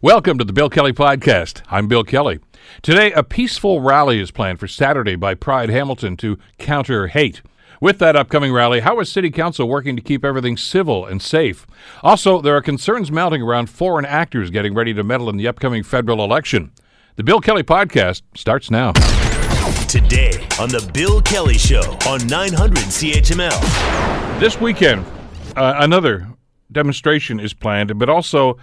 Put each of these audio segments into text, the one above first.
Welcome to the Bill Kelly Podcast. I'm Bill Kelly. Today, a peaceful rally is planned for Saturday by Pride Hamilton to counter hate. With that upcoming rally, how is City Council working to keep everything civil and safe? Also, there are concerns mounting around foreign actors getting ready to meddle in the upcoming federal election. The Bill Kelly Podcast starts now. Today on The Bill Kelly Show on 900 CHML. This weekend, uh, another demonstration is planned, but also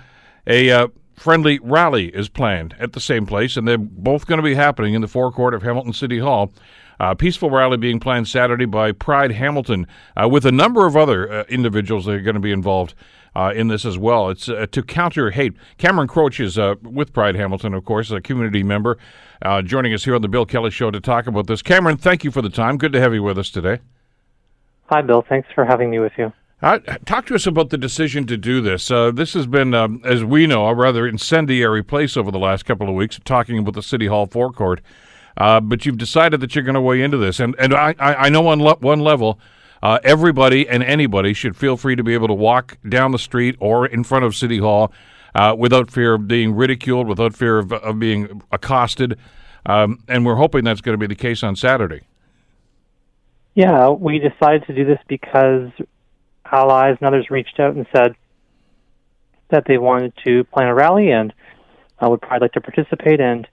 a uh, friendly rally is planned at the same place, and they're both going to be happening in the forecourt of Hamilton City Hall. Uh, peaceful rally being planned Saturday by Pride Hamilton, uh, with a number of other uh, individuals that are going to be involved uh, in this as well. It's uh, to counter hate. Cameron Kroetsch is uh, with Pride Hamilton, of course, a community member, joining us here on the Bill Kelly Show to talk about this. Cameron, thank you for the time. Good to have you with us today. Hi, Bill. Thanks for having me with you. Uh, talk to us about the decision to do this. Uh, this has been, um, as we know, a rather incendiary place over the last couple of weeks, talking about the City Hall forecourt. Uh, but you've decided that you're going to weigh into this. And, and I, I know on le- one level, uh, everybody and anybody should feel free to be able to walk down the street or in front of City Hall uh, without fear of being ridiculed, without fear of, of being accosted. Um, and we're hoping that's going to be the case on Saturday. Yeah, we decided to do this because allies and others reached out and said that they wanted to plan a rally and uh, would probably like to participate. And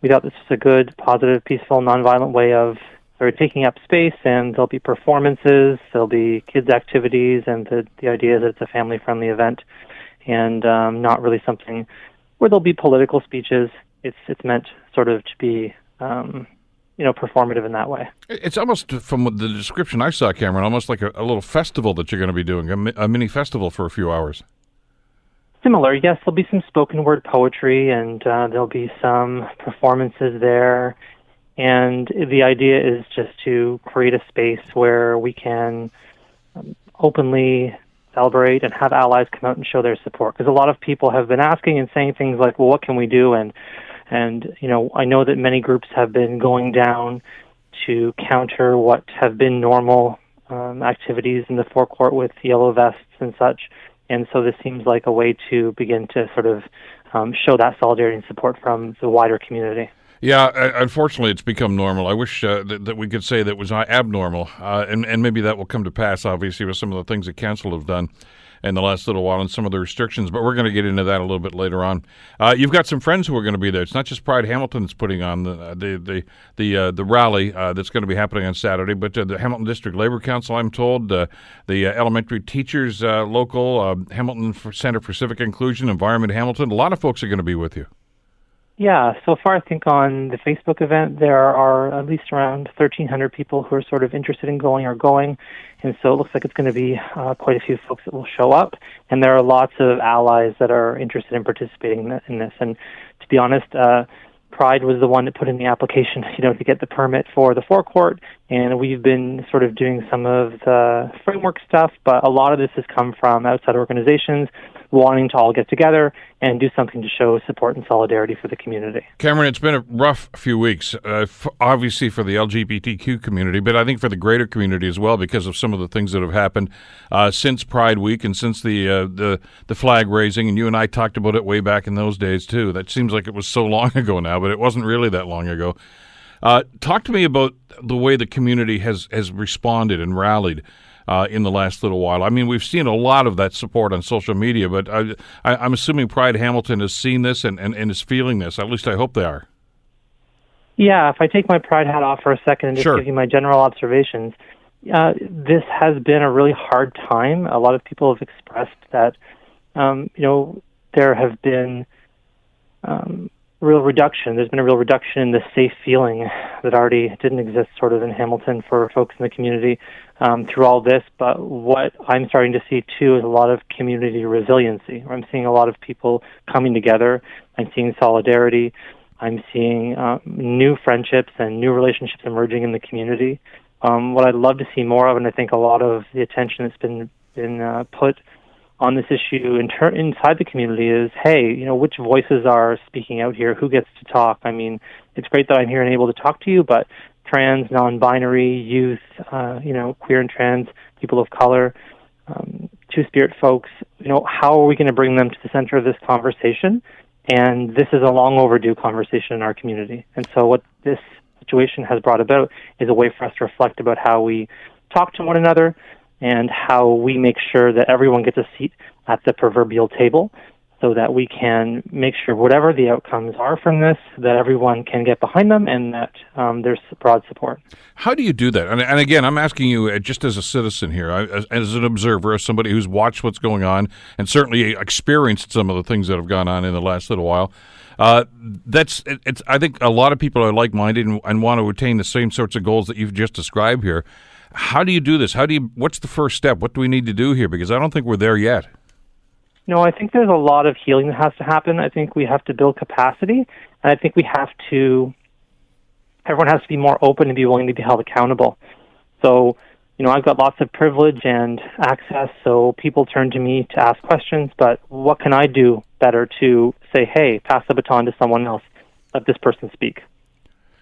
we thought this was a good, positive, peaceful, nonviolent way of sort of taking up space. And there'll be performances, there'll be kids' activities, and the the idea is that it's a family-friendly event and um, not really something where there'll be political speeches. It's it's meant sort of to be um, you know, performative in that way. It's almost from the description I saw, Cameron, almost like a, a little festival that you're going to be doing, a, a, mini festival for a few hours. Similar, yes. There'll be some spoken word poetry, and uh, there'll be some performances there. And the idea is just to create a space where we can um, openly celebrate and have allies come out and show their support. Because a lot of people have been asking and saying things like, "Well, what can we do?" and and, you know, I know that many groups have been going down to counter what have been normal um, activities in the forecourt with yellow vests and such. And so this seems like a way to begin to sort of um, show that solidarity and support from the wider community. Yeah, unfortunately, it's become normal. I wish uh, that, that, we could say that was abnormal, uh, and and maybe that will come to pass. Obviously, with some of the things that council have done in the last little while and some of the restrictions, but we're going to get into that a little bit later on. Uh, you've got some friends who are going to be there. It's not just Pride Hamilton that's putting on the the the the, uh, the rally uh, that's going to be happening on Saturday, but uh, the Hamilton District Labor Council, I'm told, uh, the elementary teachers local Hamilton Center for Civic Inclusion, Environment Hamilton. A lot of folks are going to be with you. Yeah, so far I think on the Facebook event there are at least around 1,300 people who are sort of interested in going or going, and so it looks like it's going to be uh, quite a few folks that will show up, and there are lots of allies that are interested in participating in this. And to be honest, uh, Pride was the one that put in the application, you know, to get the permit for the forecourt, and we've been sort of doing some of the framework stuff, but a lot of this has come from outside organizations wanting to all get together and do something to show support and solidarity for the community. Cameron, it's been a rough few weeks, uh, f- obviously for the LGBTQ community, but I think for the greater community as well because of some of the things that have happened uh, since Pride Week and since the uh, the the flag raising. And you and I talked about it way back in those days too. That seems like it was so long ago now, but it wasn't really that long ago. Uh, talk to me about the way the community has has responded and rallied uh, in the last little while. I mean, we've seen a lot of that support on social media, but I, am assuming Pride Hamilton has seen this and, and, and, is feeling this. At least I hope they are. Yeah, if I take my Pride hat off for a second and just sure. give you my general observations, uh, this has been a really hard time. A lot of people have expressed that, um, you know, there have been um, real reduction. There's been a real reduction in the safe feeling that already didn't exist sort of in Hamilton for folks in the community um, through all this. But what I'm starting to see too is a lot of community resiliency. I'm seeing a lot of people coming together. I'm seeing solidarity. I'm seeing uh, new friendships and new relationships emerging in the community. Um, what I'd love to see more of, and I think a lot of the attention that's been been uh, put on this issue in ter- inside the community is, hey, you know, which voices are speaking out here? Who gets to talk? I mean, it's great that I'm here and able to talk to you, but trans, non-binary, youth, uh, you know, queer and trans, people of color, um, two-spirit folks, you know, how are we going to bring them to the center of this conversation? And this is a long overdue conversation in our community. And so, what this situation has brought about is a way for us to reflect about how we talk to one another and how we make sure that everyone gets a seat at the proverbial table so that we can make sure whatever the outcomes are from this, that everyone can get behind them and that um, there's broad support. How do you do that? And, and again, I'm asking you uh, just as a citizen here, as, as, an observer, as somebody who's watched what's going on and certainly experienced some of the things that have gone on in the last little while. Uh, that's it's. I think a lot of people are like-minded and, and want to attain the same sorts of goals that you've just described here. How do you do this? How do you? What's the first step? What do we need to do here? Because I don't think we're there yet. No, I think there's a lot of healing that has to happen. I think we have to build capacity, and I think we have to. Everyone has to be more open and be willing to be held accountable. So, you know, I've got lots of privilege and access, so people turn to me to ask questions. But what can I do better to say, hey, pass the baton to someone else, let this person speak,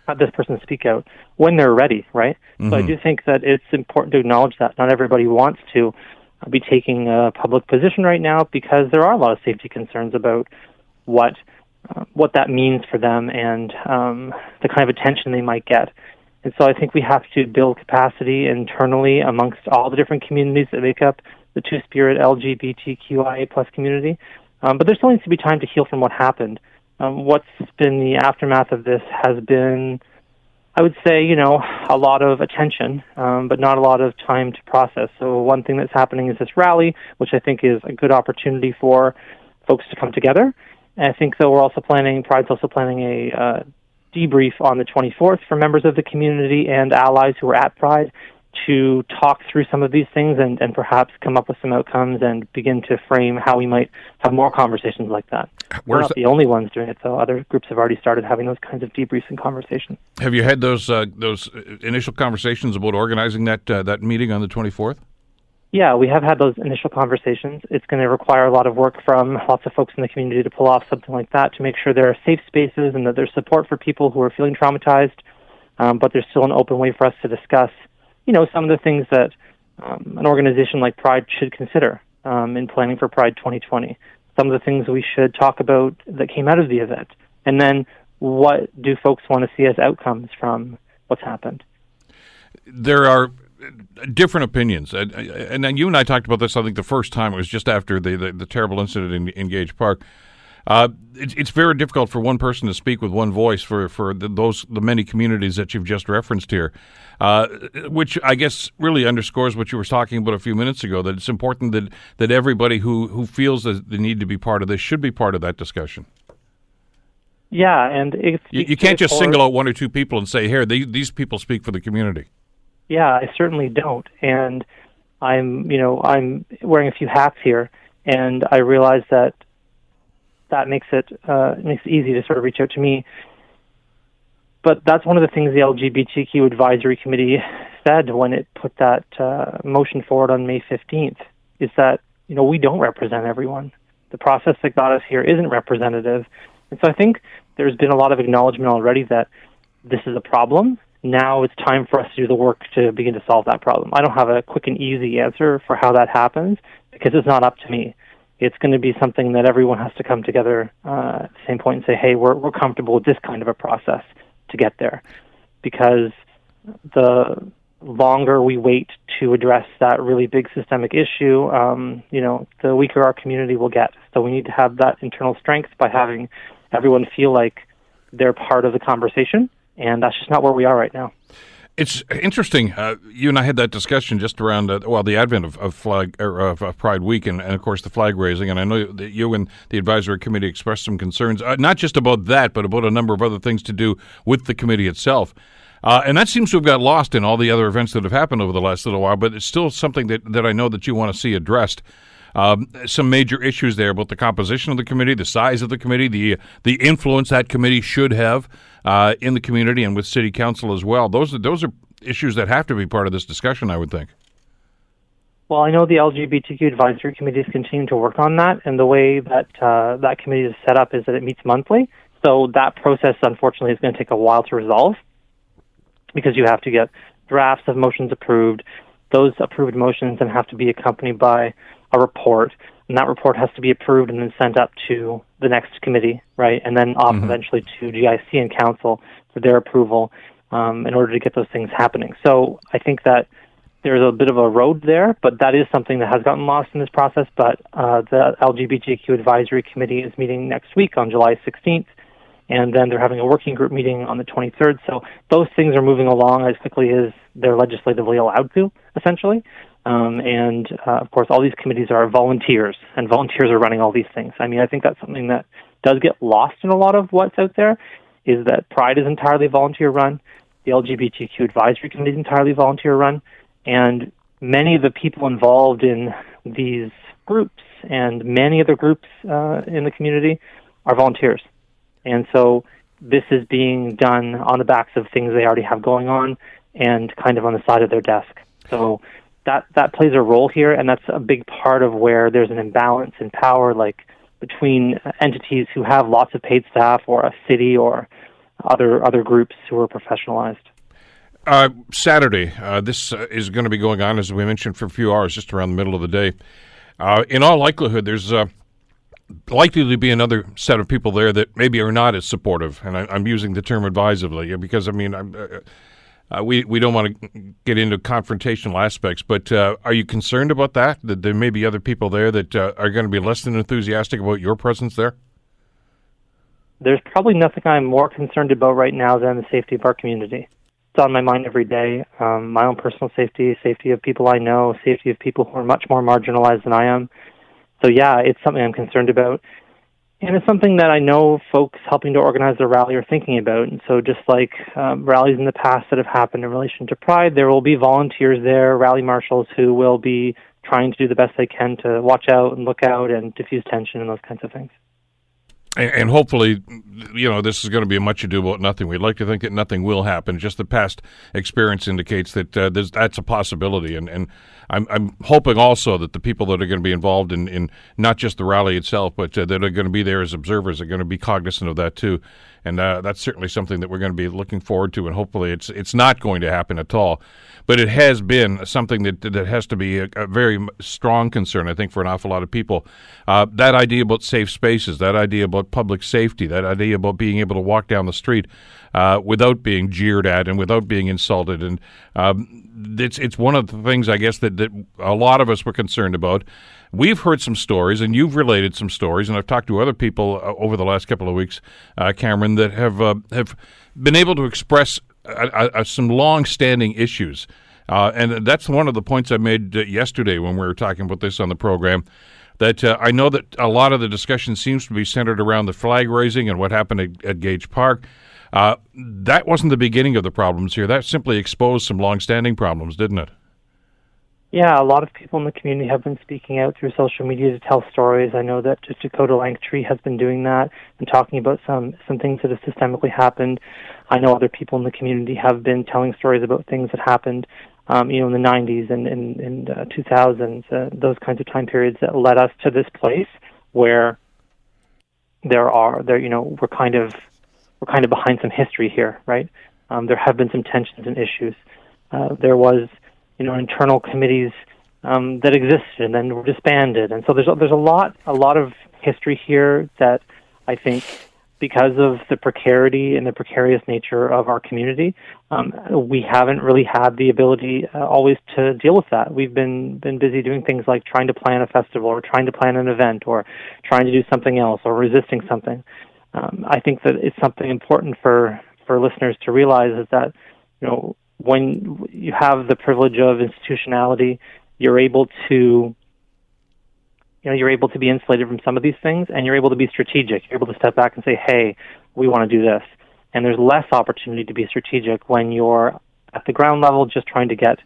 let this person speak out when they're ready, right? Mm-hmm. So I mm-hmm. do think that it's important to acknowledge that not everybody wants to be taking a public position right now because there are a lot of safety concerns about what uh, what that means for them and um, the kind of attention they might get. And so I think we have to build capacity internally amongst all the different communities that make up the Two Spirit LGBTQIA plus community. Um, but there still needs to be time to heal from what happened. Um, what's been the aftermath of this has been I would say, you know, a lot of attention, um, but not a lot of time to process. So one thing that's happening is this rally, which I think is a good opportunity for folks to come together. And I think, though, we're also planning, Pride's also planning a uh, debrief on the 24th for members of the community and allies who are at Pride to talk through some of these things and, and perhaps come up with some outcomes and begin to frame how we might have more conversations like that. Where's We're not the only ones doing it, though. Other groups have already started having those kinds of debriefs and conversations. Have you had those uh, those initial conversations about organizing that uh, that meeting on the 24th? Yeah, we have had those initial conversations. It's going to require a lot of work from lots of folks in the community to pull off something like that to make sure there are safe spaces and that there's support for people who are feeling traumatized. Um, but there's still an open way for us to discuss you know, some of the things that um, an organization like Pride should consider um, in planning for Pride 2020. Some of the things we should talk about that came out of the event, and then what do folks want to see as outcomes from what's happened? There are different opinions, and, and you and I talked about this. I think the first time it was just after the the, the terrible incident in, in Gage Park. Uh, it's, it's very difficult for one person to speak with one voice for for the, those the many communities that you've just referenced here, uh, which I guess really underscores what you were talking about a few minutes ago. That it's important that that everybody who who feels that they need to be part of this should be part of that discussion. Yeah, and you, you, can't just single out one or two people and say, "Here, they, these people speak for the community." Yeah, I certainly don't, and I'm you know I'm wearing a few hats here, and I realize that that makes it uh, makes it easy to sort of reach out to me. But that's one of the things the LGBTQ advisory committee said when it put that uh, motion forward on May 15th is that you know we don't represent everyone. The process that got us here isn't representative, and so I think there's been a lot of acknowledgement already that this is a problem. Now it's time for us to do the work to begin to solve that problem. I don't have a quick and easy answer for how that happens because it's not up to me it's going to be something that everyone has to come together uh, at the same point and say, hey, we're, we're comfortable with this kind of a process to get there. Because the longer we wait to address that really big systemic issue, um, you know, the weaker our community will get. So we need to have that internal strength by having everyone feel like they're part of the conversation, and that's just not where we are right now. It's interesting. Uh, you and I had that discussion just around uh, well the advent of, of flag or of, of Pride Week and, and, of course the flag raising. And I know that you and the advisory committee expressed some concerns, uh, not just about that, but about a number of other things to do with the committee itself. Uh, and that seems to have got lost in all the other events that have happened over the last little while. But it's still something that, that I know that you want to see addressed. Um, some major issues there about the composition of the committee, the size of the committee, the the influence that committee should have uh, in the community and with city council as well. Those are, those are issues that have to be part of this discussion, I would think. Well, I know the LGBTQ advisory committee is continuing to work on that, and the way that uh, that committee is set up is that it meets monthly. So that process, unfortunately, is going to take a while to resolve because you have to get drafts of motions approved. Those approved motions then have to be accompanied by a report, and that report has to be approved and then sent up to the next committee, right, and then off mm-hmm. eventually to GIC and council for their approval um, in order to get those things happening. So I think that there's a bit of a road there, but that is something that has gotten lost in this process. But uh, the LGBTQ advisory committee is meeting next week on July 16th, and then they're having a working group meeting on the 23rd. So those things are moving along as quickly as they're legislatively allowed to, essentially. Um, and uh, of course, all these committees are volunteers, and volunteers are running all these things. I mean, I think that's something that does get lost in a lot of what's out there. Is that Pride is entirely volunteer run, the LGBTQ advisory committee is entirely volunteer run, and many of the people involved in these groups and many other groups uh, in the community are volunteers. And so this is being done on the backs of things they already have going on and kind of on the side of their desk. So that that plays a role here, and that's a big part of where there's an imbalance in power, like between entities who have lots of paid staff, or a city, or other other groups who are professionalized. Uh, Saturday, uh, this uh, is going to be going on, as we mentioned, for a few hours, just around the middle of the day. Uh, in all likelihood, there's uh, likely to be another set of people there that maybe are not as supportive, and I, am using the term advisedly because I mean uh, we we don't want to get into confrontational aspects, but are you concerned about that? That there may be other people there that are going to be less than enthusiastic about your presence there? There's probably nothing I'm more concerned about right now than the safety of our community it's on my mind every day. Um, my own personal safety, safety of people I know, safety of people who are much more marginalized than I am. So yeah, it's something I'm concerned about. And it's something that I know folks helping to organize the rally are thinking about. And so, just like um, rallies in the past that have happened in relation to Pride, there will be volunteers there, rally marshals who will be trying to do the best they can to watch out and look out and diffuse tension and those kinds of things and, hopefully, you know, this is going to be a much ado about nothing. We'd like to think that nothing will happen. Just the past experience indicates that uh, that's a possibility, and, and I'm, I'm hoping also that the people that are going to be involved in, in not just the rally itself, but uh, that are going to be there as observers are going to be cognizant of that too, and uh, that's certainly something that we're going to be looking forward to. And hopefully, it's it's not going to happen at all, but it has been something that that has to be a, a very strong concern, I think, for an awful lot of people. Uh, that idea about safe spaces, that idea about public safety, that idea about being able to walk down the street uh, without being jeered at and without being insulted, and um, it's it's one of the things I guess that that a lot of us were concerned about. We've heard some stories, and you've related some stories, and I've talked to other people uh, over the last couple of weeks, uh, Cameron, that have uh, have been able to express uh, uh, some long-standing issues. Uh, and that's one of the points I made yesterday when we were talking about this on the program. That I know that a lot of the discussion seems to be centered around the flag raising and what happened at, at Gage Park. That wasn't the beginning of the problems here. That simply exposed some long-standing problems, didn't it? Yeah, a lot of people in the community have been speaking out through social media to tell stories. I know that Dakota Langtree has been doing that and talking about some some things that have systemically happened. I know other people in the community have been telling stories about things that happened, um, you know, in the 90s and in, in uh, 2000s, uh, those kinds of time periods that led us to this place where there are there, you know, we're kind of we're kind of behind some history here, right? Um, there have been some tensions and issues. Uh, there was you know internal committees um, that existed and then were disbanded, and so there's there's a lot a lot of history here that I think because of the precarity and the precarious nature of our community, um, we haven't really had the ability uh, always to deal with that. We've been been busy doing things like trying to plan a festival, or trying to plan an event, or trying to do something else, or resisting something. Um, I think that it's something important for for listeners to realize is that you know when you have the privilege of institutionality, you're able to you know you're able to be insulated from some of these things and you're able to be strategic. You're able to step back and say hey we want to do this. And there's less opportunity to be strategic when you're at the ground level just trying to get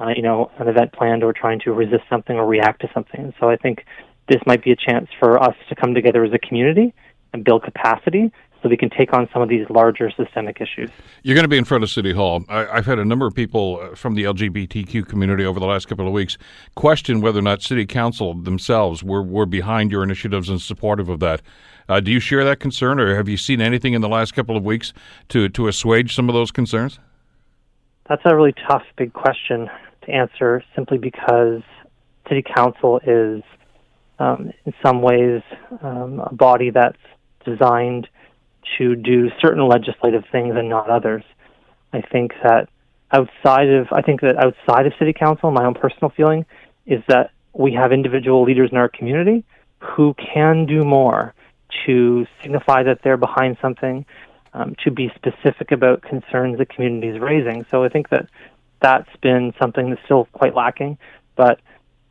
uh, you know an event planned or trying to resist something or react to something. So i think this might be a chance for us to come together as a community and build capacity so we can take on some of these larger systemic issues. You're going to be in front of City Hall. I, have had a number of people uh, from the LGBTQ community over the last couple of weeks question whether or not City Council themselves were, were behind your initiatives and supportive of that. Uh, do you share that concern, or have you seen anything in the last couple of weeks to, to assuage some of those concerns? That's a really tough, big question to answer simply because City Council is um, in some ways, um, a body that's designed to do certain legislative things and not others. I think that outside of I think that outside of city council, my own personal feeling is that we have individual leaders in our community who can do more to signify that they're behind something, um, to be specific about concerns the community is raising. So I think that that's been something that's still quite lacking. But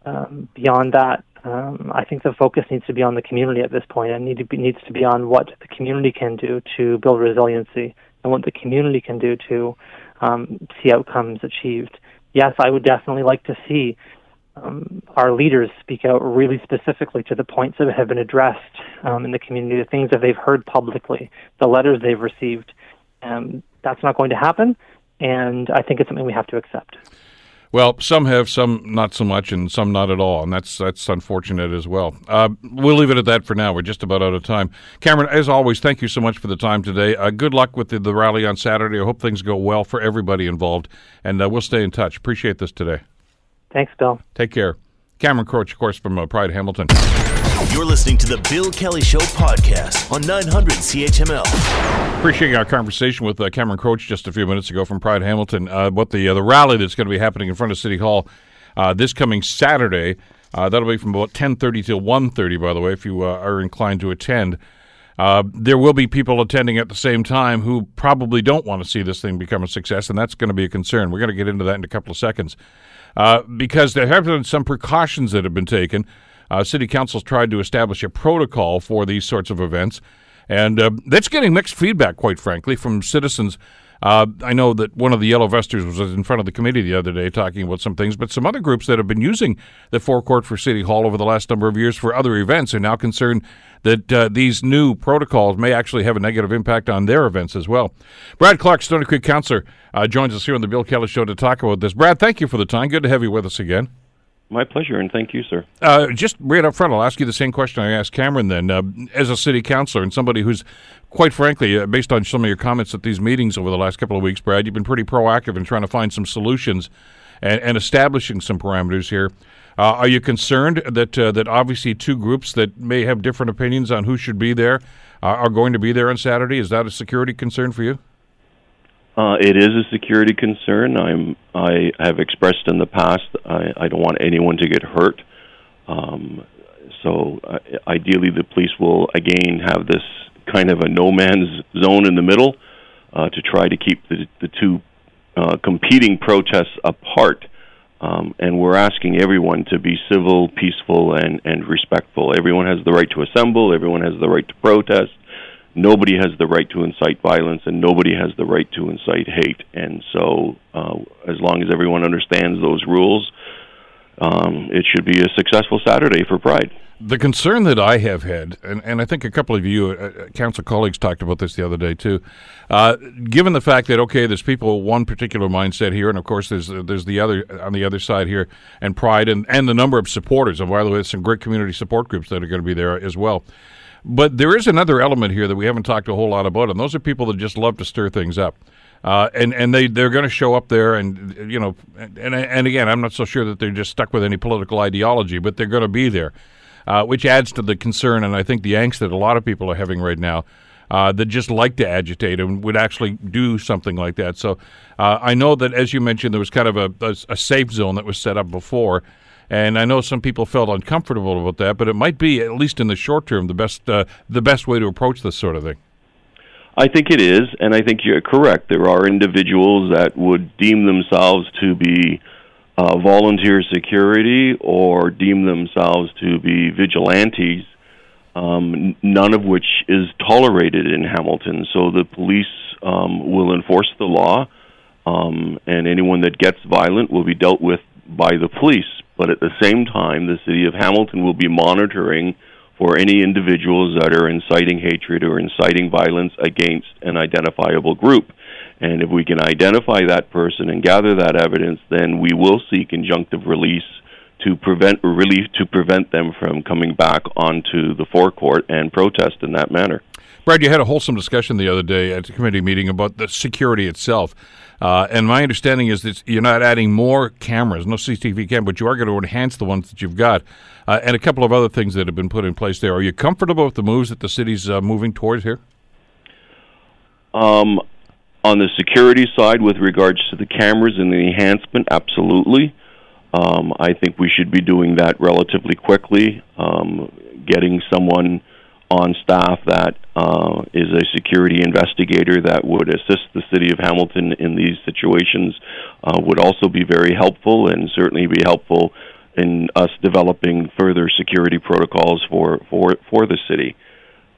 um, beyond that, um, I think the focus needs to be on the community at this point, and need to be, needs to be on what the community can do to build resiliency and what the community can do to um, see outcomes achieved. Yes, I would definitely like to see um, our leaders speak out really specifically to the points that have been addressed um, in the community, the things that they've heard publicly, the letters they've received. Um, that's not going to happen, and I think it's something we have to accept. Well, some have, some not so much, and some not at all, and that's that's unfortunate as well. Uh, we'll leave it at that for now. We're just about out of time. Cameron, as always, thank you so much for the time today. Uh, good luck with the, the, rally on Saturday. I hope things go well for everybody involved, and uh, we'll stay in touch. Appreciate this today. Thanks, Bill. Take care. Cameron Kroetsch, of course, from uh, Pride Hamilton. You're listening to the Bill Kelly Show podcast on 900 CHML. Appreciating our conversation with uh, Cameron Kroetsch just a few minutes ago from Pride Hamilton uh, about the uh, the rally that's going to be happening in front of City Hall uh, this coming Saturday. Uh, that'll be from about 10:30 till 1:30. By the way, if you uh, are inclined to attend. there will be people attending at the same time who probably don't want to see this thing become a success, and that's going to be a concern. We're going to get into that in a couple of seconds because there have been some precautions that have been taken. Uh, city council's tried to establish a protocol for these sorts of events, and uh, that's getting mixed feedback, quite frankly, from citizens. Uh, I know that one of the Yellow Vesters was in front of the committee the other day talking about some things, but some other groups that have been using the forecourt for City Hall over the last number of years for other events are now concerned that uh, these new protocols may actually have a negative impact on their events as well. Brad Clark, Stoney Creek Councilor, uh, joins us here on the Bill Kelly Show to talk about this. Brad, thank you for the time. Good to have you with us again. My pleasure, and thank you, sir. Uh, just right up front, I'll ask you the same question I asked Cameron then. Uh, as a city councilor and somebody who's, quite frankly, uh, based on some of your comments at these meetings over the last couple of weeks, Brad, you've been pretty proactive in trying to find some solutions and, and establishing some parameters here. Uh, are you concerned that uh, that obviously two groups that may have different opinions on who should be there uh, are going to be there on Saturday? Is that a security concern for you? Uh, it is a security concern. I'm I have expressed in the past I, I don't want anyone to get hurt. Um, so uh, ideally, the police will again have this kind of a no man's zone in the middle uh, to try to keep the the two uh, competing protests apart. Um, and we're asking everyone to be civil, peaceful, and, and respectful. Everyone has the right to assemble. Everyone has the right to protest nobody has the right to incite violence and nobody has the right to incite hate. And so, uh, as long as everyone understands those rules, um, it should be a successful Saturday for Pride. The concern that I have had, and, and I think a couple of you, uh, uh council colleagues, talked about this the other day too. Uh, given the fact that okay, there's people one particular mindset here, and of course there's there's the other on the other side here, and pride, and and the number of supporters. And by the way, there's some great community support groups that are going to be there as well. But there is another element here that we haven't talked a whole lot about, and those are people that just love to stir things up. Uh, and and they they're going to show up there, and you know, and and again, I'm not so sure that they're just stuck with any political ideology, but they're going to be there, uh, which adds to the concern and I think the angst that a lot of people are having right now. Uh, that just like to agitate and would actually do something like that. So uh, I know that, as you mentioned, there was kind of a, a, a safe zone that was set up before, and I know some people felt uncomfortable about that, but it might be, at least in the short term, the best uh, the best way to approach this sort of thing. I think it is, and I think you're correct. There are individuals that would deem themselves to be uh, volunteer security or deem themselves to be vigilantes, um, none of which is tolerated in Hamilton. So the police um, will enforce the law, um, and anyone that gets violent will be dealt with by the police. But at the same time, the city of Hamilton will be monitoring for any individuals that are inciting hatred or inciting violence against an identifiable group. And if we can identify that person and gather that evidence, then we will seek injunctive release to prevent relief to prevent them from coming back onto the forecourt and protest in that manner. Brad, you had a wholesome discussion the other day at the committee meeting about the security itself. Uh, and my understanding is that you're not adding more cameras, no CCTV cameras, but you are going to enhance the ones that you've got, uh, and a couple of other things that have been put in place there. Are you comfortable with the moves that the city's uh, moving towards here? Um, on the security side, with regards to the cameras and the enhancement, absolutely. Um, I think we should be doing that relatively quickly. Um, getting someone on staff that uh, is a security investigator that would assist the city of Hamilton in these situations uh, would also be very helpful and certainly be helpful in us developing further security protocols for, for, for the city.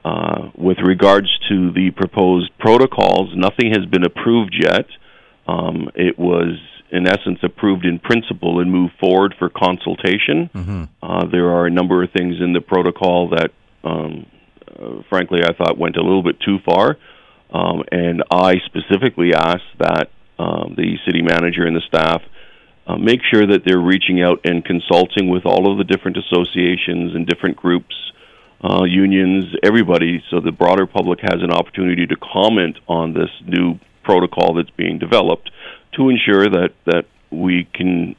Uh, with regards to the proposed protocols, nothing has been approved yet. Um, it was, in essence, approved in principle and moved forward for consultation. Mm-hmm. Uh, there are a number of things in the protocol that um, frankly, I thought went a little bit too far. Um, and I specifically asked that um, the city manager and the staff uh, make sure that they're reaching out and consulting with all of the different associations and different groups, uh, unions, everybody, so the broader public has an opportunity to comment on this new protocol that's being developed to ensure that that we can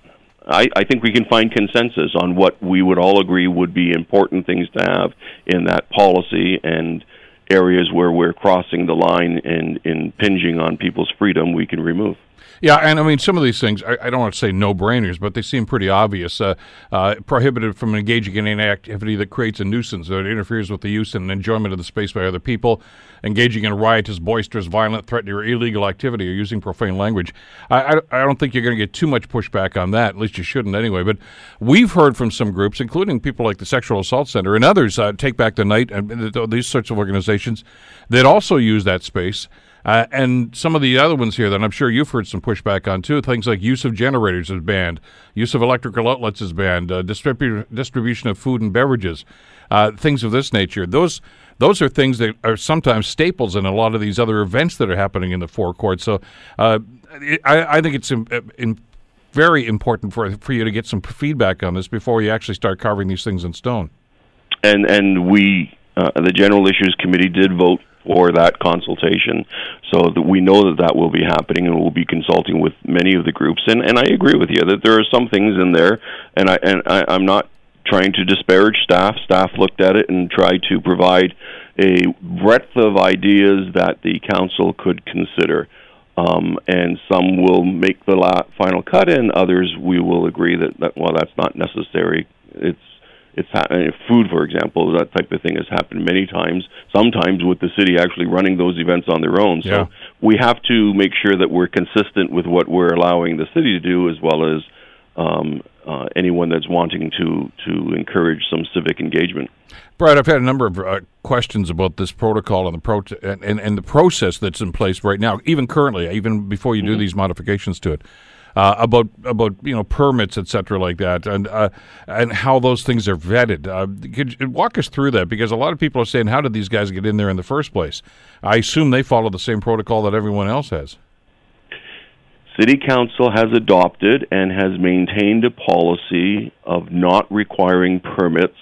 I, I think we can find consensus on what we would all agree would be important things to have in that policy and areas where we're crossing the line and impinging on people's freedom we can remove. Yeah, and I mean, some of these things, I, I don't want to say no brainers, but they seem pretty obvious. Uh, uh, prohibited from engaging in any activity that creates a nuisance or interferes with the use and enjoyment of the space by other people, engaging in riotous, boisterous, violent, threatening, or illegal activity, or using profane language. I, I, I don't think you're going to get too much pushback on that. At least you shouldn't anyway. But we've heard from some groups, including people like the Sexual Assault Center and others, uh, Take Back the Night, and these sorts of organizations that also use that space. Uh, and some of the other ones here that I'm sure you've heard some pushback on too, things like use of generators is banned, use of electrical outlets is banned, uh, distribu- distribution of food and beverages, uh, things of this nature. Those those are things that are sometimes staples in a lot of these other events that are happening in the forecourt. So uh, I, I, think it's in, in very important for for you to get some feedback on this before you actually start carving these things in stone. And and we, uh, the General Issues Committee, did vote for that consultation. So that we know that that will be happening, and we'll be consulting with many of the groups. And and I agree with you that there are some things in there, and I and I, I'm not trying to disparage staff. Staff looked at it and tried to provide a breadth of ideas that the council could consider. Um, and some will make the la- final cut, and others we will agree that, that well, that's not necessary. It's it's ha- food, for example, that type of thing has happened many times. Sometimes with the city actually running those events on their own. So yeah. we have to make sure that we're consistent with what we're allowing the city to do, as well as um, uh, anyone that's wanting to to encourage some civic engagement. Brad, I've had a number of uh, questions about this protocol and the pro- and, and, and the process that's in place right now, even currently, even before you do mm-hmm. these modifications to it uh, about about you know permits, etc., like that, and uh, and how those things are vetted. Uh, could you walk us through that? Because a lot of people are saying, "How did these guys get in there in the first place?" I assume they follow the same protocol that everyone else has. City Council has adopted and has maintained a policy of not requiring permits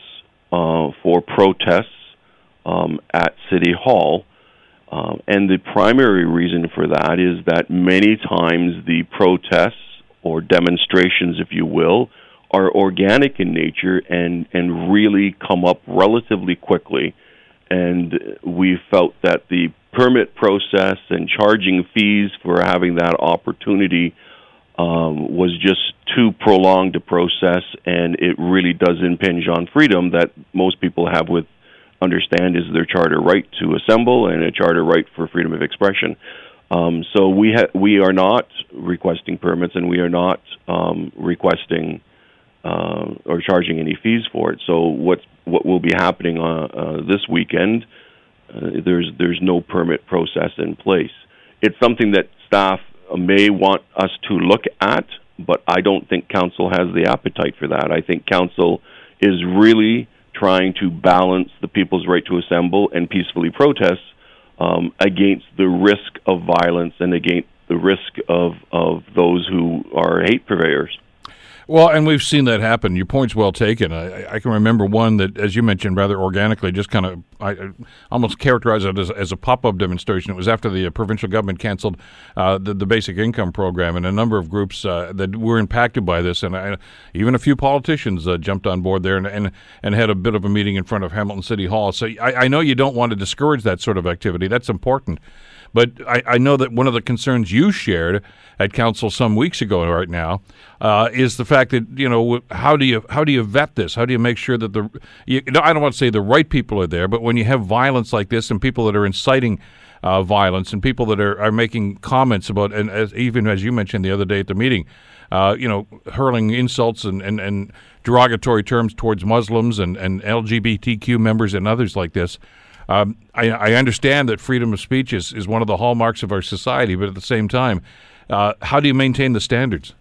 uh, for protests um, at City Hall um, and the primary reason for that is that many times the protests or demonstrations, if you will, are organic in nature and, and really come up relatively quickly. And we felt that the permit process and charging fees for having that opportunity um, was just too prolonged a process, and it really does impinge on freedom that most people have with understand is their charter right to assemble and a charter right for freedom of expression. Um, so we ha- we are not requesting permits and we are not um, requesting uh, or charging any fees for it. So what what will be happening uh, uh, this weekend? Uh, there's there's no permit process in place. It's something that staff may want us to look at, but I don't think council has the appetite for that. I think council is really trying to balance the people's right to assemble and peacefully protest um, against the risk of violence and against the risk of, of those who are hate purveyors. Well, and we've seen that happen. Your point's well taken. I, I can remember one that, as you mentioned, rather organically, just kind of I, almost characterized it as, as a pop-up demonstration. It was after the uh, provincial government canceled uh, the, the basic income program, and a number of groups uh, that were impacted by this, and I, even a few politicians uh, jumped on board there and, and and had a bit of a meeting in front of Hamilton City Hall. So I, I know you don't want to discourage that sort of activity. That's important. But I, I, know that one of the concerns you shared at council some weeks ago, right now, uh, is the fact that you know how do you how do you vet this? How do you make sure that the you, I don't want to say the right people are there, but when you have violence like this and people that are inciting uh, violence and people that are, are making comments about and as, even as you mentioned the other day at the meeting, uh, you know, hurling insults and, and, and derogatory terms towards Muslims and, and LGBTQ members and others like this. Um, I, I, understand that freedom of speech is, is one of the hallmarks of our society, but at the same time, uh, how do you maintain the standards?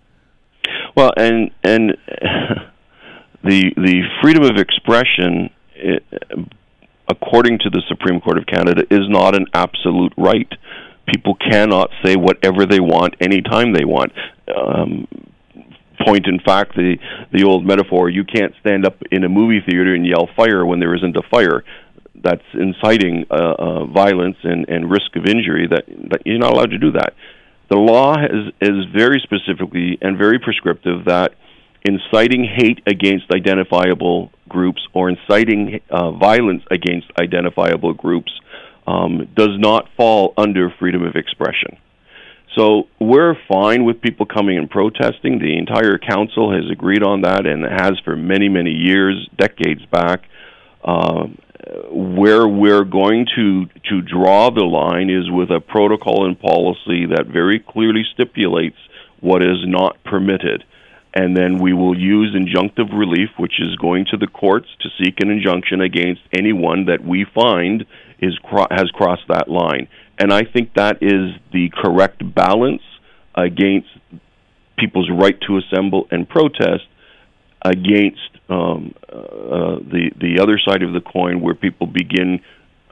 Well, and and the the freedom of expression, it, according to the Supreme Court of Canada, is not an absolute right. People cannot say whatever they want anytime they want. Um, point in fact the the old metaphor you can't stand up in a movie theater and yell fire when there isn't a fire that's inciting uh, uh, violence and, and risk of injury, that, that you're not allowed to do that. The law is, is very specifically and very prescriptive that inciting hate against identifiable groups or inciting uh, violence against identifiable groups um, does not fall under freedom of expression. So we're fine with people coming and protesting. The entire council has agreed on that and has for many, many years, decades back. Um, where we're going to to draw the line is with a protocol and policy that very clearly stipulates what is not permitted. And then we will use injunctive relief which is going to the courts to seek an injunction against anyone that we find is has crossed that line. And i think that is the correct balance against people's right to assemble and protest against um, uh, the the other side of the coin, where people begin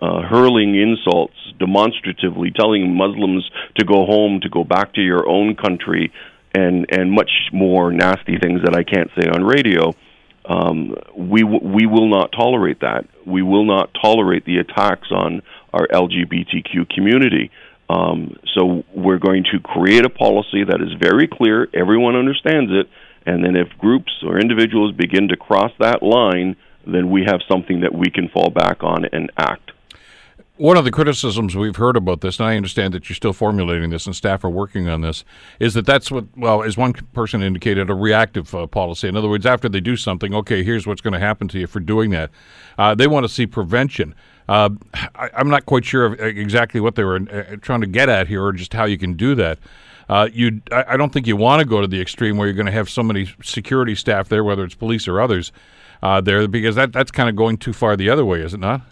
uh, hurling insults demonstratively, telling Muslims to go home, to go back to your own country, and and much more nasty things that I can't say on radio. Um, we w- we will not tolerate that. We will not tolerate the attacks on our LGBTQ community. Um, so we're going to create a policy that is very clear. Everyone understands it and then if groups or individuals begin to cross that line, then we have something that we can fall back on and act. One of the criticisms we've heard about this, and I understand that you're still formulating this and staff are working on this, is that that's what, well, as one person indicated, a reactive uh, policy. In other words, after they do something, okay, here's what's going to happen to you for doing that. Uh, they want to see prevention. Uh, I, am not quite sure exactly what they were uh, trying to get at here or just how you can do that. Uh, you, I, I, don't think you want to go to the extreme where you're going to have so many security staff there, whether it's police or others, uh, there, because that that's kind of going too far the other way, is it not?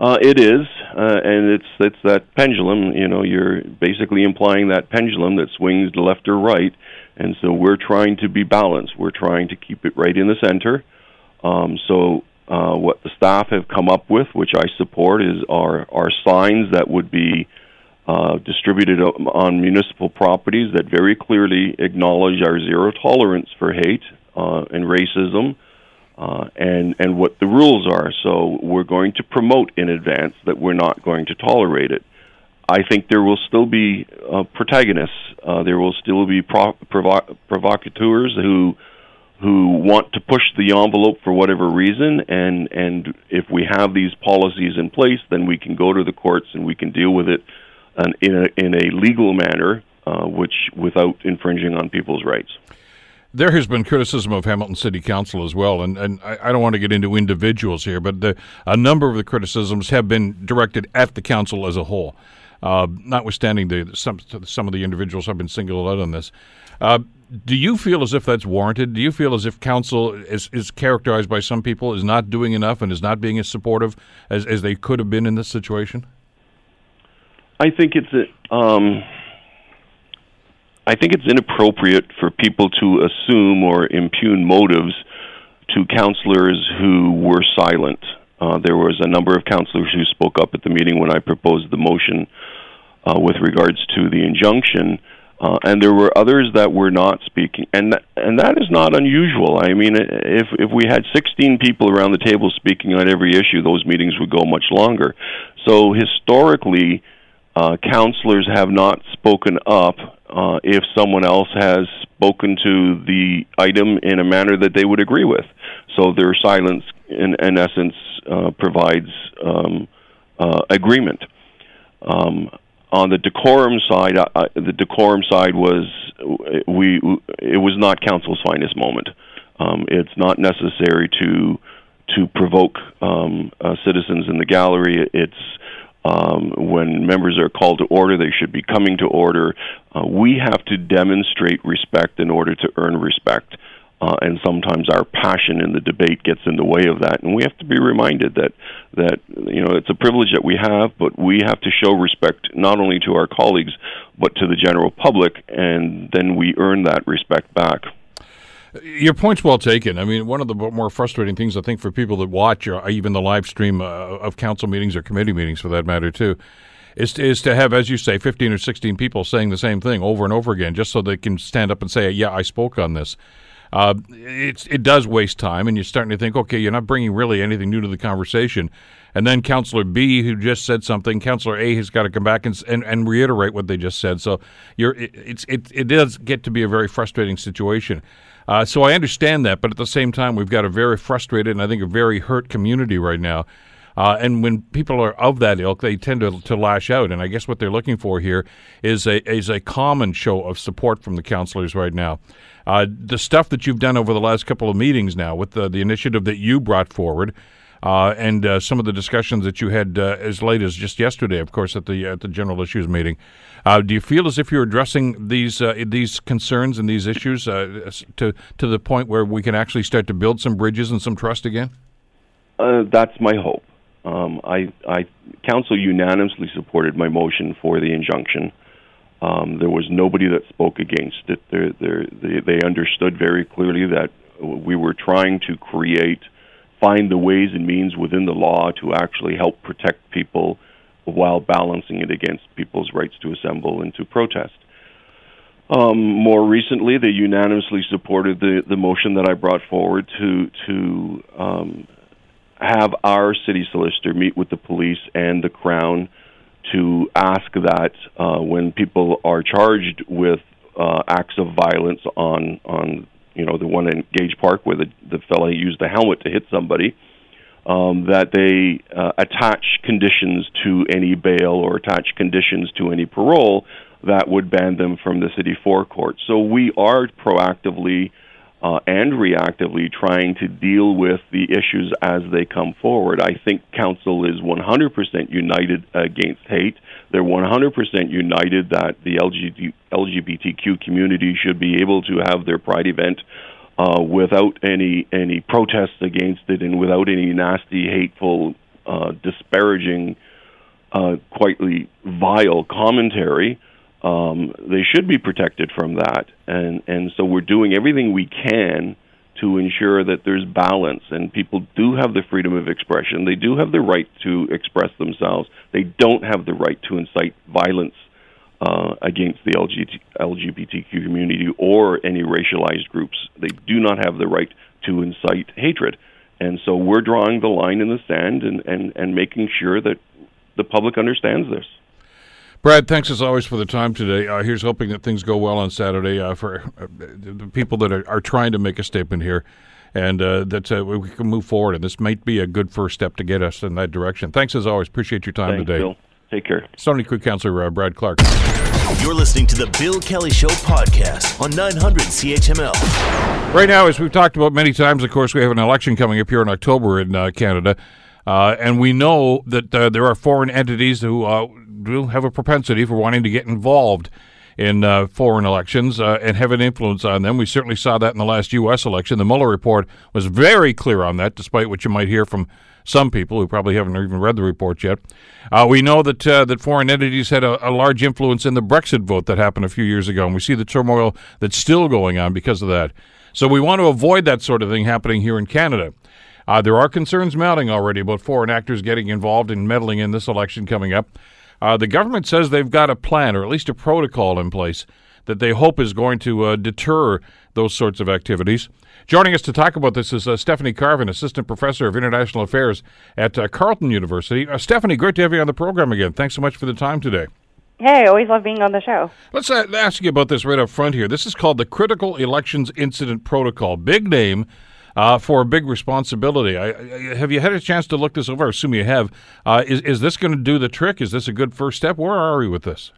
Uh, it is, uh, and it's it's that pendulum. You know, you're basically implying that pendulum that swings to left or right, and so we're trying to be balanced. We're trying to keep it right in the center. Um, so uh, what the staff have come up with, which I support, is our our signs that would be uh, distributed on municipal properties that very clearly acknowledge our zero tolerance for hate uh, and racism uh, and, and what the rules are. So we're going to promote in advance that we're not going to tolerate it. I think there will still be uh, protagonists. Uh, there will still be pro- provo- provocateurs who who want to push the envelope for whatever reason and and if we have these policies in place then we can go to the courts and we can deal with it an, in a in a legal manner, uh, which without infringing on people's rights. There has been criticism of Hamilton City Council as well, and, and I, I don't want to get into individuals here, but the, a number of the criticisms have been directed at the council as a whole. Uh, notwithstanding the some some of the individuals have been singled out on this. Uh, do you feel as if that's warranted? Do you feel as if council is, is characterized by some people as not doing enough and is not being as supportive as, as they could have been in this situation? I think it's um, I think it's inappropriate for people to assume or impugn motives to councilors who were silent. Uh, there was a number of councilors who spoke up at the meeting when I proposed the motion uh, with regards to the injunction. Uh, and there were others that were not speaking, and th- and that is not unusual. I mean, if if we had 16 people around the table speaking on every issue, those meetings would go much longer. So historically, uh, councilors have not spoken up uh, if someone else has spoken to the item in a manner that they would agree with. So their silence, in, in essence, uh, provides um, uh, agreement. Um, on the decorum side, uh, the decorum side was we it was not council's finest moment. Um, it's not necessary to to provoke um, citizens in the gallery. It's um, when members are called to order, they should be coming to order. Uh, we have to demonstrate respect in order to earn respect. Uh, and sometimes our passion in the debate gets in the way of that, and we have to be reminded that that you know it's a privilege that we have, but we have to show respect not only to our colleagues but to the general public, and then we earn that respect back. Your point's well taken. I mean, one of the more frustrating things I think for people that watch, or even the live stream uh, of council meetings or committee meetings, for that matter, too, is to, is to have, as you say, fifteen or sixteen people saying the same thing over and over again, just so they can stand up and say, "Yeah, I spoke on this." Uh, it does waste time, and you're starting to think, okay, you're not bringing really anything new to the conversation. And then Councillor B, who just said something, Councillor A has got to come back and, and, and reiterate what they just said. So you're it, it's it, it does get to be a very frustrating situation. Uh, so I understand that, but at the same time, we've got a very frustrated and I think a very hurt community right now. Uh, and when people are of that ilk, they tend to, to lash out. And I guess what they're looking for here is a is a common show of support from the councilors right now. Uh, the stuff that you've done over the last couple of meetings now, with the, the initiative that you brought forward, uh, and uh, some of the discussions that you had uh, as late as just yesterday, of course, at the at the general issues meeting. Uh, do you feel as if you're addressing these uh, these concerns and these issues uh, to to the point where we can actually start to build some bridges and some trust again? that's my hope. Um, I, I council unanimously supported my motion for the injunction. Um, there was nobody that spoke against it. They're, they're, they they understood very clearly that we were trying to create find the ways and means within the law to actually help protect people while balancing it against people's rights to assemble and to protest. Um, more recently, they unanimously supported the, the motion that I brought forward to to um, have our city solicitor meet with the police and the Crown to ask that uh, when people are charged with uh, acts of violence on on you know, the one in Gage Park where the the fella used the helmet to hit somebody, um, that they uh, attach conditions to any bail or attach conditions to any parole that would ban them from the city forecourt. So we are proactively uh, and reactively trying to deal with the issues as they come forward. I think council is 100% united against hate. They're 100% united that the LGBT, LGBTQ community should be able to have their pride event uh, without any any protests against it and without any nasty, hateful, uh, disparaging, uh, quietly vile commentary. Um, they should be protected from that, and and so we're doing everything we can to ensure that there's balance and people do have the freedom of expression. They do have the right to express themselves. They don't have the right to incite violence uh, against the LGBT, LGBTQ community or any racialized groups. They do not have the right to incite hatred. And so we're drawing the line in the sand and, and, and making sure that the public understands this. Brad, thanks as always for the time today. Uh, here's hoping that things go well on Saturday uh, for uh, the people that are, are, trying to make a statement here, and uh, that uh, we can move forward. And this might be a good first step to get us in that direction. Thanks as always. Appreciate your time Thanks, today. Bill. Take care. Stoney Creek Councilor uh, Brad Clark. You're listening to the Bill Kelly Show podcast on 900 CHML. Right now, as we've talked about many times, of course, we have an election coming up here in October in Canada. And we know that there are foreign entities who do have a propensity for wanting to get involved in uh, foreign elections uh, and have an influence on them. We certainly saw that in the last U.S. election. The Mueller report was very clear on that, despite what you might hear from some people who probably haven't even read the report yet. Uh, we know that uh, that foreign entities had a, a, large influence in the Brexit vote that happened a few years ago, and we see the turmoil that's still going on because of that. So we want to avoid that sort of thing happening here in Canada. Uh, there are concerns mounting already about foreign actors getting involved and meddling in this election coming up. Uh, the government says they've got a plan, or at least a protocol in place, that they hope is going to uh, deter those sorts of activities. Joining us to talk about this is uh, Stephanie Carvin, Assistant Professor of International Affairs at uh, Carleton University. Uh, Stephanie, great to have you on the program again. Thanks so much for the time today. Hey, always love being on the show. Let's uh, ask you about this right up front here. This is called the Critical Elections Incident Protocol. Big name. Uh, for a big responsibility. I, I, have you had a chance to look this over? I assume you have. Uh, is, is this going to do the trick? Is this a good first step? Where are we with this?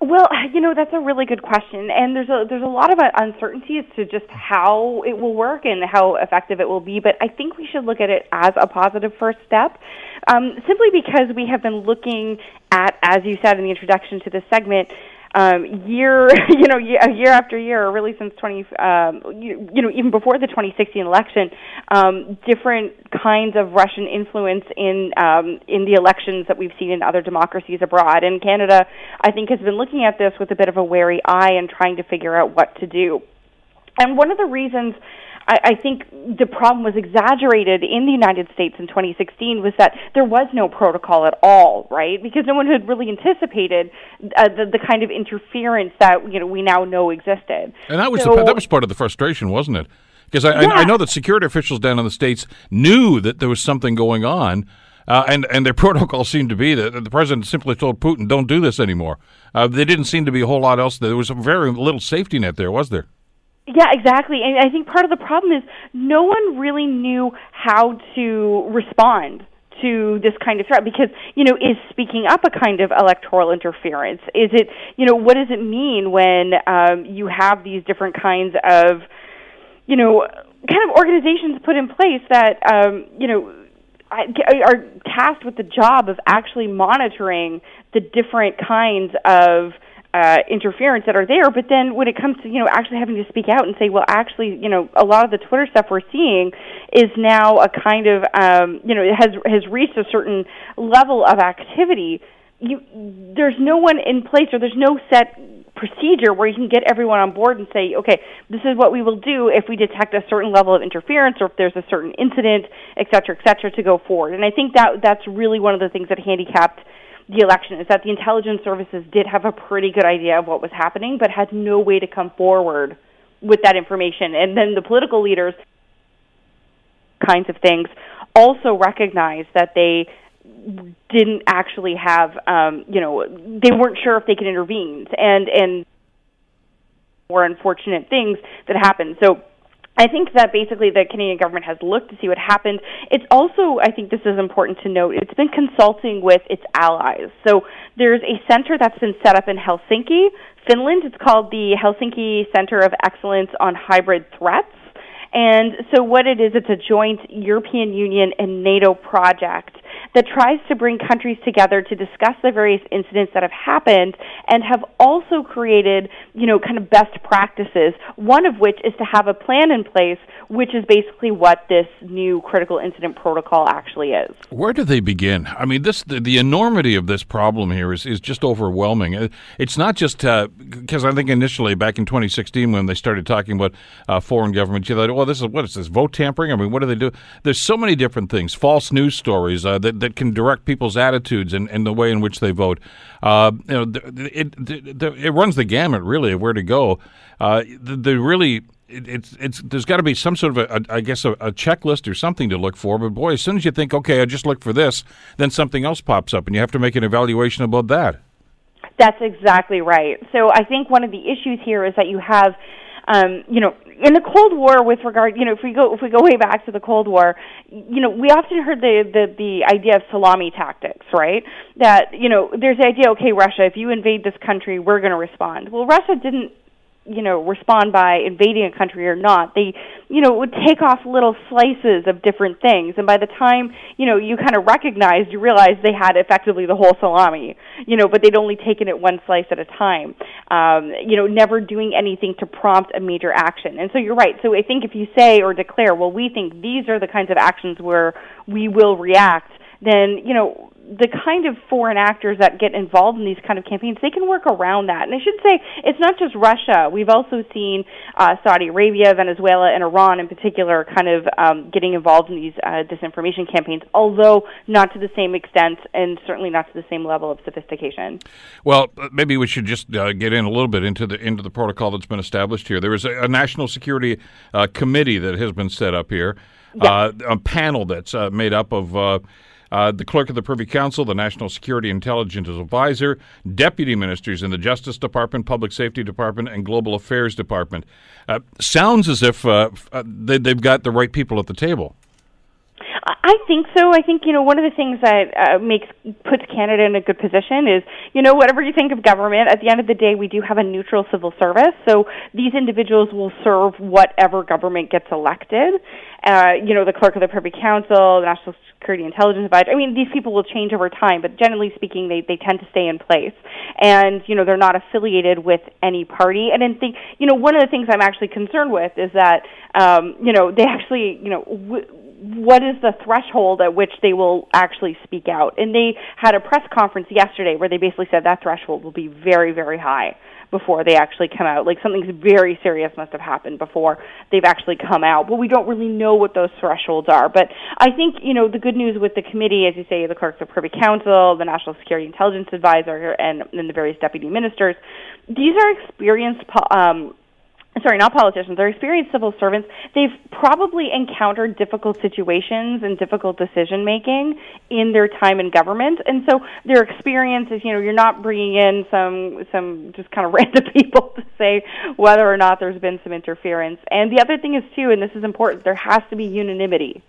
Well, you know that's a really good question, and there's a there's a lot of uncertainty as to just how it will work and how effective it will be. But I think we should look at it as a positive first step, um, simply because we have been looking at, as you said in the introduction to this segment, um, year, you know, year, after year, or really since 20, um, you, you know, even before the 2016 election, um, different kinds of Russian influence in um, in the elections that we've seen in other democracies abroad. And Canada, I think, has been looking at this with a bit of a wary eye and trying to figure out what to do. And one of the reasons I, I think the problem was exaggerated in the United States in 2016 was that there was no protocol at all, right? Because no one had really anticipated uh, the, the kind of interference that you know we now know existed. And that was so, the, that was part of the frustration, wasn't it? Because I, yeah. I, I know that security officials down in the states knew that there was something going on. Uh, and and their protocol seemed to be that the president simply told Putin, "Don't do this anymore." Uh, there didn't seem to be a whole lot else. There was a very little safety net there, was there? Yeah, exactly. And I think part of the problem is no one really knew how to respond to this kind of threat because you know is speaking up a kind of electoral interference is it you know what does it mean when um, you have these different kinds of you know kind of organizations put in place that um, you know are tasked with the job of actually monitoring the different kinds of uh, interference that are there. But then when it comes to you know actually having to speak out and say, well, actually, you know, a lot of the Twitter stuff we're seeing is now a kind of um, you know has has reached a certain level of activity. You there's no one in place or there's no set procedure where you can get everyone on board and say, okay, this is what we will do if we detect a certain level of interference or if there's a certain incident, et cetera, et cetera, to go forward. And I think that that's really one of the things that handicapped the election is that the intelligence services did have a pretty good idea of what was happening, but had no way to come forward with that information. And then the political leaders, kinds of things, also recognized that they didn't actually have, um, you know, they weren't sure if they could intervene, and and more unfortunate things that happened. So I think that basically the Canadian government has looked to see what happened. It's also, I think this is important to note, it's been consulting with its allies. So there's a center that's been set up in Helsinki, Finland. It's called the Helsinki Center of Excellence on Hybrid Threats. And so what it is, it's a joint European Union and NATO project that tries to bring countries together to discuss the various incidents that have happened and have also created, you know, kind of best practices, one of which is to have a plan in place, which is basically what this new critical incident protocol actually is. Where do they begin? I mean, this the, the enormity of this problem here is, is just overwhelming. Uh, it's not just because uh, I think initially back in 2016 when they started talking about uh, foreign governments, you thought, well, this is what is this vote tampering? I mean, what do they do? There's so many different things, false news stories uh, that that can direct people's attitudes and, and the way in which they vote. Uh, you know, it, it, it runs the gamut really of where to go. Uh, the, the really it's it's there's got to be some sort of a, a I guess a, a, checklist or something to look for. But boy, as soon as you think, okay, I just look for this, then something else pops up, and you have to make an evaluation about that. That's exactly right. So I think one of the issues here is that you have um, you know, in the Cold War, with regard, you know, if we go if we go way back to the Cold War, you know, we often heard the the the idea of salami tactics, right? That you know, there's the idea, okay, Russia, if you invade this country, we're going to respond. Well, Russia didn't you know respond by invading a country or not they you know would take off little slices of different things. And by the time you know you kind of recognized you realized they had effectively the whole salami you know but they'd only taken it one slice at a time. Um, you know never doing anything to prompt a major action. And so you're right. So i think if you say or declare well we think these are the kinds of actions where we will react then you know the kind of foreign actors that get involved in these kind of campaigns, they can work around that. And I should say, it's not just Russia. We've also seen uh, Saudi Arabia, Venezuela, and Iran in particular kind of um, getting involved in these uh, disinformation campaigns, although not to the same extent and certainly not to the same level of sophistication. Well, uh, maybe we should just uh, get in a little bit into the into the protocol that's been established here. There is a, a national security uh, committee that has been set up here, yeah. a panel that's made up of uh, the clerk of the Privy Council, the National Security Intelligence Advisor, deputy ministers in the Justice Department, Public Safety Department, and Global Affairs Department. Uh, sounds as if uh, uh they, they've got the right people at the table. I think so. I think you know one of the things that uh, makes puts Canada in a good position is you know whatever you think of government. At the end of the day, we do have a neutral civil service, so these individuals will serve whatever government gets elected. Uh, you know, the clerk of the Privy Council, the National Security Intelligence Advisor. I mean, these people will change over time, but generally speaking, they they tend to stay in place, and you know they're not affiliated with any party. And then think you know one of the things I'm actually concerned with is that um, you know they actually you know. W- what is the threshold at which they will actually speak out? And they had a press conference yesterday where they basically said that threshold will be very, very high before they actually come out. Like something very serious must have happened before they've actually come out. But we don't really know what those thresholds are. But I think, you know, the good news with the committee, as you say, the clerks of Privy Council, the National Security Intelligence Advisor, and, and the various deputy ministers, these are experienced um, sorry, not politicians, they're experienced civil servants. They've probably encountered difficult situations and difficult decision making in their time in government, and so their experience is, you know, you're not bringing in some some just kind of random people to say whether or not there's been some interference. And the other thing is too, and this is important, there has to be unanimity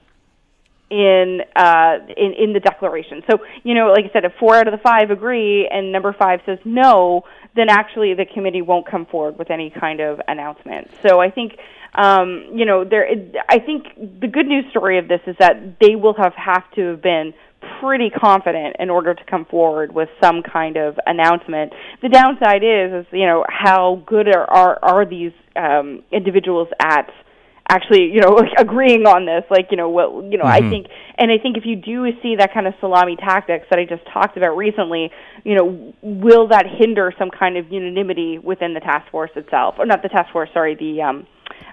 in uh, in in the declaration. So you know, like I said, if four out of the five agree and number five says no, then actually the committee won't come forward with any kind of announcement. So I think um, you know there. I think the good news story of this is that they will have have to have been pretty confident in order to come forward with some kind of announcement. The downside is, is you know, how good are are, are these um, individuals at actually, you know, like agreeing on this. Like, you know, what, you know, mm-hmm. I think, and I think if you do see that kind of salami tactics that I just talked about recently, you know, will that hinder some kind of unanimity within the task force itself, or not the task force? Sorry, the um,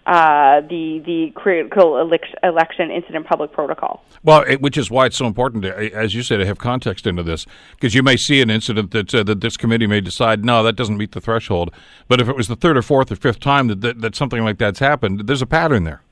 uh, the the critical election incident public protocol. Well, it, which is why it's so important, to, as you said, to have context into this, because you may see an incident that uh, that this committee may decide, no, that doesn't meet the threshold. But if it was the third or fourth or fifth time that that, that something like that's happened, there's a pattern there.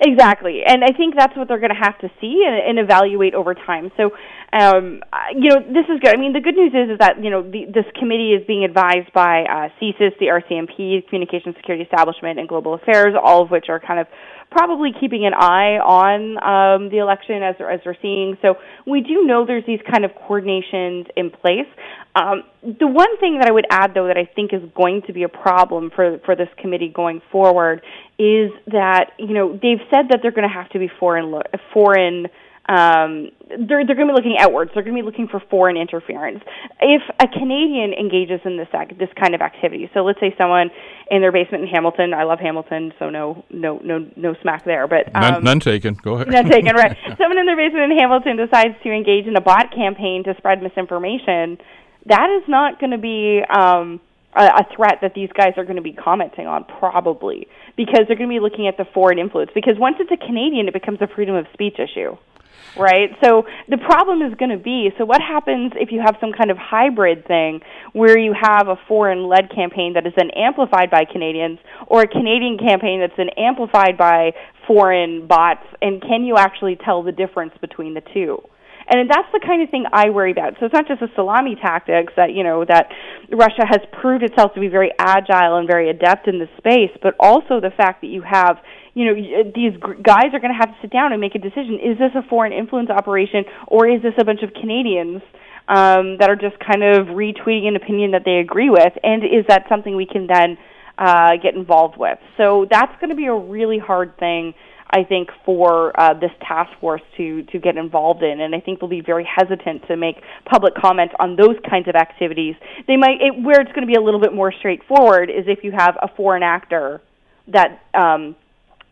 Exactly, and I think that's what they're going to have to see and, and evaluate over time. So, um, you know, this is good. I mean, the good news is is that you know the, this committee is being advised by uh, CSIS, the RCMP, Communication Security Establishment, and Global Affairs, all of which are kind of probably keeping an eye on um, the election as as we're seeing. So we do know there's these kind of coordinations in place. Um, the one thing that I would add, though, that I think is going to be a problem for for this committee going forward is that you know they've said that they're going to have to be foreign foreign um, they're they're going to be looking outwards. They're going to be looking for foreign interference. If a Canadian engages in this act, this kind of activity, so let's say someone in their basement in Hamilton. I love Hamilton, so no no no no smack there. But um, none, none taken. Go ahead. None taken. Right. someone in their basement in Hamilton decides to engage in a bot campaign to spread misinformation. That is not going to be. Um, a, a threat that these guys are going to be commenting on, probably, because they're going to be looking at the foreign influence. Because once it's a Canadian, it becomes a freedom of speech issue right? So the problem is going to be so what happens if you have some kind of hybrid thing where you have a foreign led campaign that is then amplified by Canadians or a Canadian campaign that's then amplified by foreign bots and can you actually tell the difference between the two? And that's the kind of thing I worry about. So it's not just the salami tactics that, you know, that Russia has proved itself to be very agile and very adept in this space, but also the fact that you have you know these guys are going to have to sit down and make a decision. Is this a foreign influence operation or is this a bunch of canadians um, that are just kind of retweeting an opinion that they agree with? And is that something we can then uh, get involved with? So that's going to be a really hard thing I think for uh, this task force to to get involved in, and I think they'll be very hesitant to make public comment on those kinds of activities. They might it, where it's going to be a little bit more straightforward is if you have a foreign actor that um,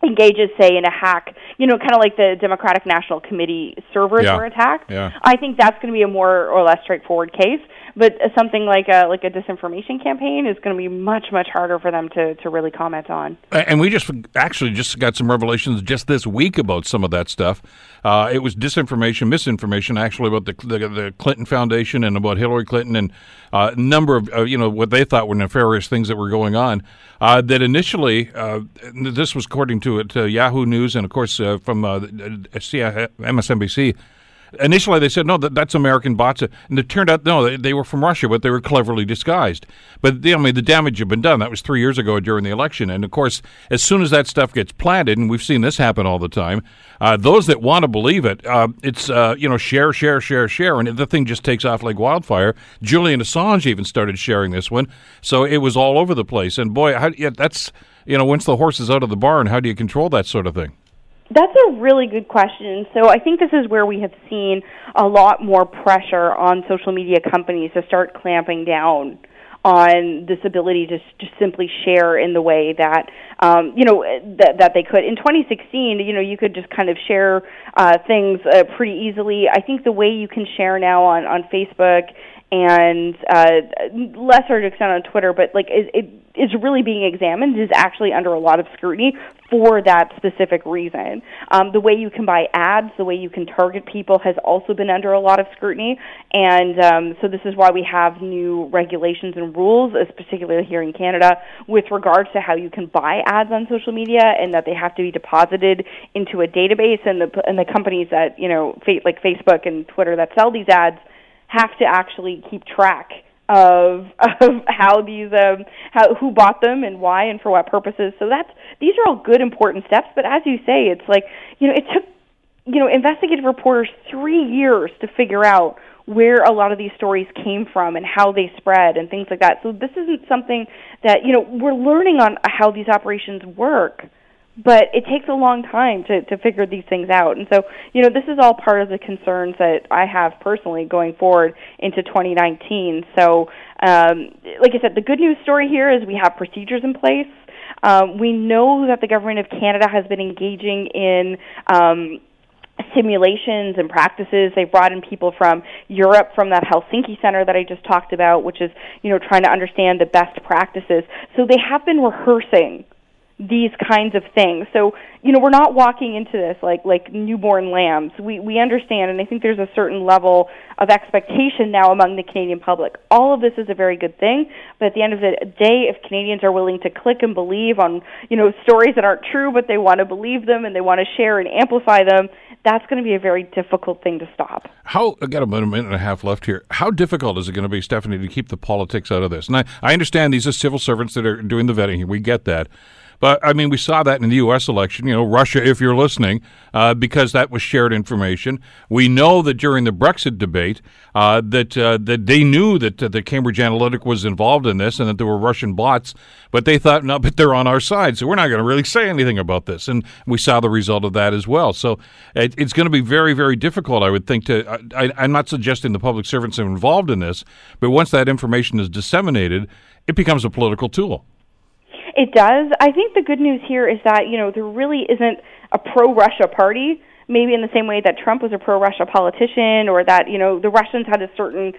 engages, say, in a hack, you know, kind of like the Democratic National Committee servers Yeah. were attacked. Yeah. I think that's going to be a more or less straightforward case. But something like a like a disinformation campaign is going to be much much harder for them to to really comment on. And we just actually just got some revelations just this week about some of that stuff. Uh, it was disinformation, misinformation, actually about the, the the Clinton Foundation and about Hillary Clinton and uh, a number of uh, you know what they thought were nefarious things that were going on. Uh, that initially, uh, this was according to, to Yahoo News and of course uh, from uh, MSNBC. Initially, they said no, that, that's American bots, and it turned out no, they, they were from Russia, but they were cleverly disguised. But I mean, the damage had been done. That was three years ago during the election, and of course, as soon as that stuff gets planted, and we've seen this happen all the time, uh, those that want to believe it, uh, it's uh, you know, share, share, share, share, and the thing just takes off like wildfire. Julian Assange even started sharing this one, so it was all over the place. And boy, how, yeah, that's you know, once the horse is out of the barn, how do you control that sort of thing? That's a really good question. So I think this is where we have seen a lot more pressure on social media companies to start clamping down on this ability to just simply share in the way that um, you know that that they could. In 2016, you know, you could just kind of share uh, things uh, pretty easily. I think the way you can share now on on Facebook and uh, lesser extent on Twitter, but like it, it is really being examined is actually under a lot of scrutiny for that specific reason. Um, the way you can buy ads, the way you can target people has also been under a lot of scrutiny, and um, so this is why we have new regulations and rules, as particularly here in Canada, with regards to how you can buy ads on social media and that they have to be deposited into a database, and the and the companies that you know, like Facebook and Twitter that sell these ads have to actually keep track of of how these um how who bought them and why and for what purposes. So that's these are all good important steps, but as you say, it's like, you know, it took you know, investigative reporters 3 years to figure out where a lot of these stories came from and how they spread and things like that. So this isn't something that, you know, we're learning on how these operations work but it takes a long time to to figure these things out and so you know this is all part of the concerns that i have personally going forward into 2019 so um, like i said the good news story here is we have procedures in place um, we know that the government of canada has been engaging in um, simulations and practices. They've brought in people from Europe, from that Helsinki Center that I just talked about, which is, you know, trying to understand the best practices. So they have been rehearsing these kinds of things. So, you know, we're not walking into this like like newborn lambs. We we understand and I think there's a certain level of expectation now among the Canadian public. All of this is a very good thing, but at the end of the day if Canadians are willing to click and believe on, you know, stories that aren't true but they want to believe them and they want to share and amplify them, that's going to be a very difficult thing to stop. How I got a minute and a half left here. How difficult is it going to be, Stephanie, to keep the politics out of this? And I, I understand these are civil servants that are doing the vetting here. We get that. But I mean, we saw that in the U.S. election. You know, Russia, if you're listening, uh, because that was shared information. We know that during the Brexit debate, uh, that uh, that they knew that uh, the Cambridge Analytica was involved in this, and that there were Russian bots. But they thought, no, but they're on our side, so we're not going to really say anything about this. And we saw the result of that as well. So it, it's going to be very, very difficult, I would think. To I, I'm not suggesting the public servants are involved in this, but once that information is disseminated, it becomes a political tool. It does. I think the good news here is that, you know, there really isn't a pro Russia party, maybe in the same way that Trump was a pro Russia politician or that, you know, the Russians had a certain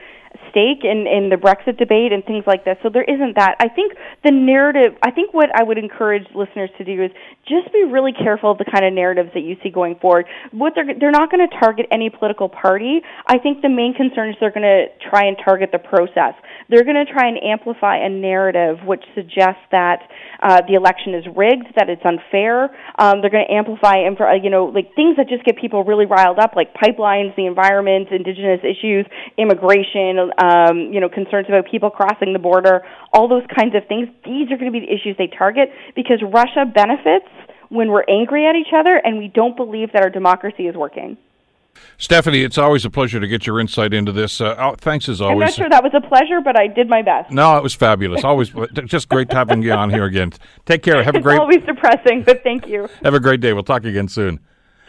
stake in in the Brexit debate and things like this. So there isn't that. I think the narrative. I think what I would encourage listeners to do is just be really careful of the kind of narratives that you see going forward. What they're they're not going to target any political party. I think the main concern is they're going to try and target the process. They're going to try and amplify a narrative which suggests that uh, the election is rigged, that it's unfair. Um, they're going to amplify, you know, like things that just get people really riled up, like pipelines, the environment, indigenous issues, immigration, um, you know, concerns about people crossing the border, all those kinds of things. These are going to be the issues they target because Russia benefits when we're angry at each other and we don't believe that our democracy is working. Stephanie, it's always a pleasure to get your insight into this. Uh, oh, thanks as always. I'm not sure that was a pleasure, but I did my best. No, it was fabulous. Always just great having you on here again. Take care. Have a it's great. always depressing, but thank you. Have a great day. We'll talk again soon.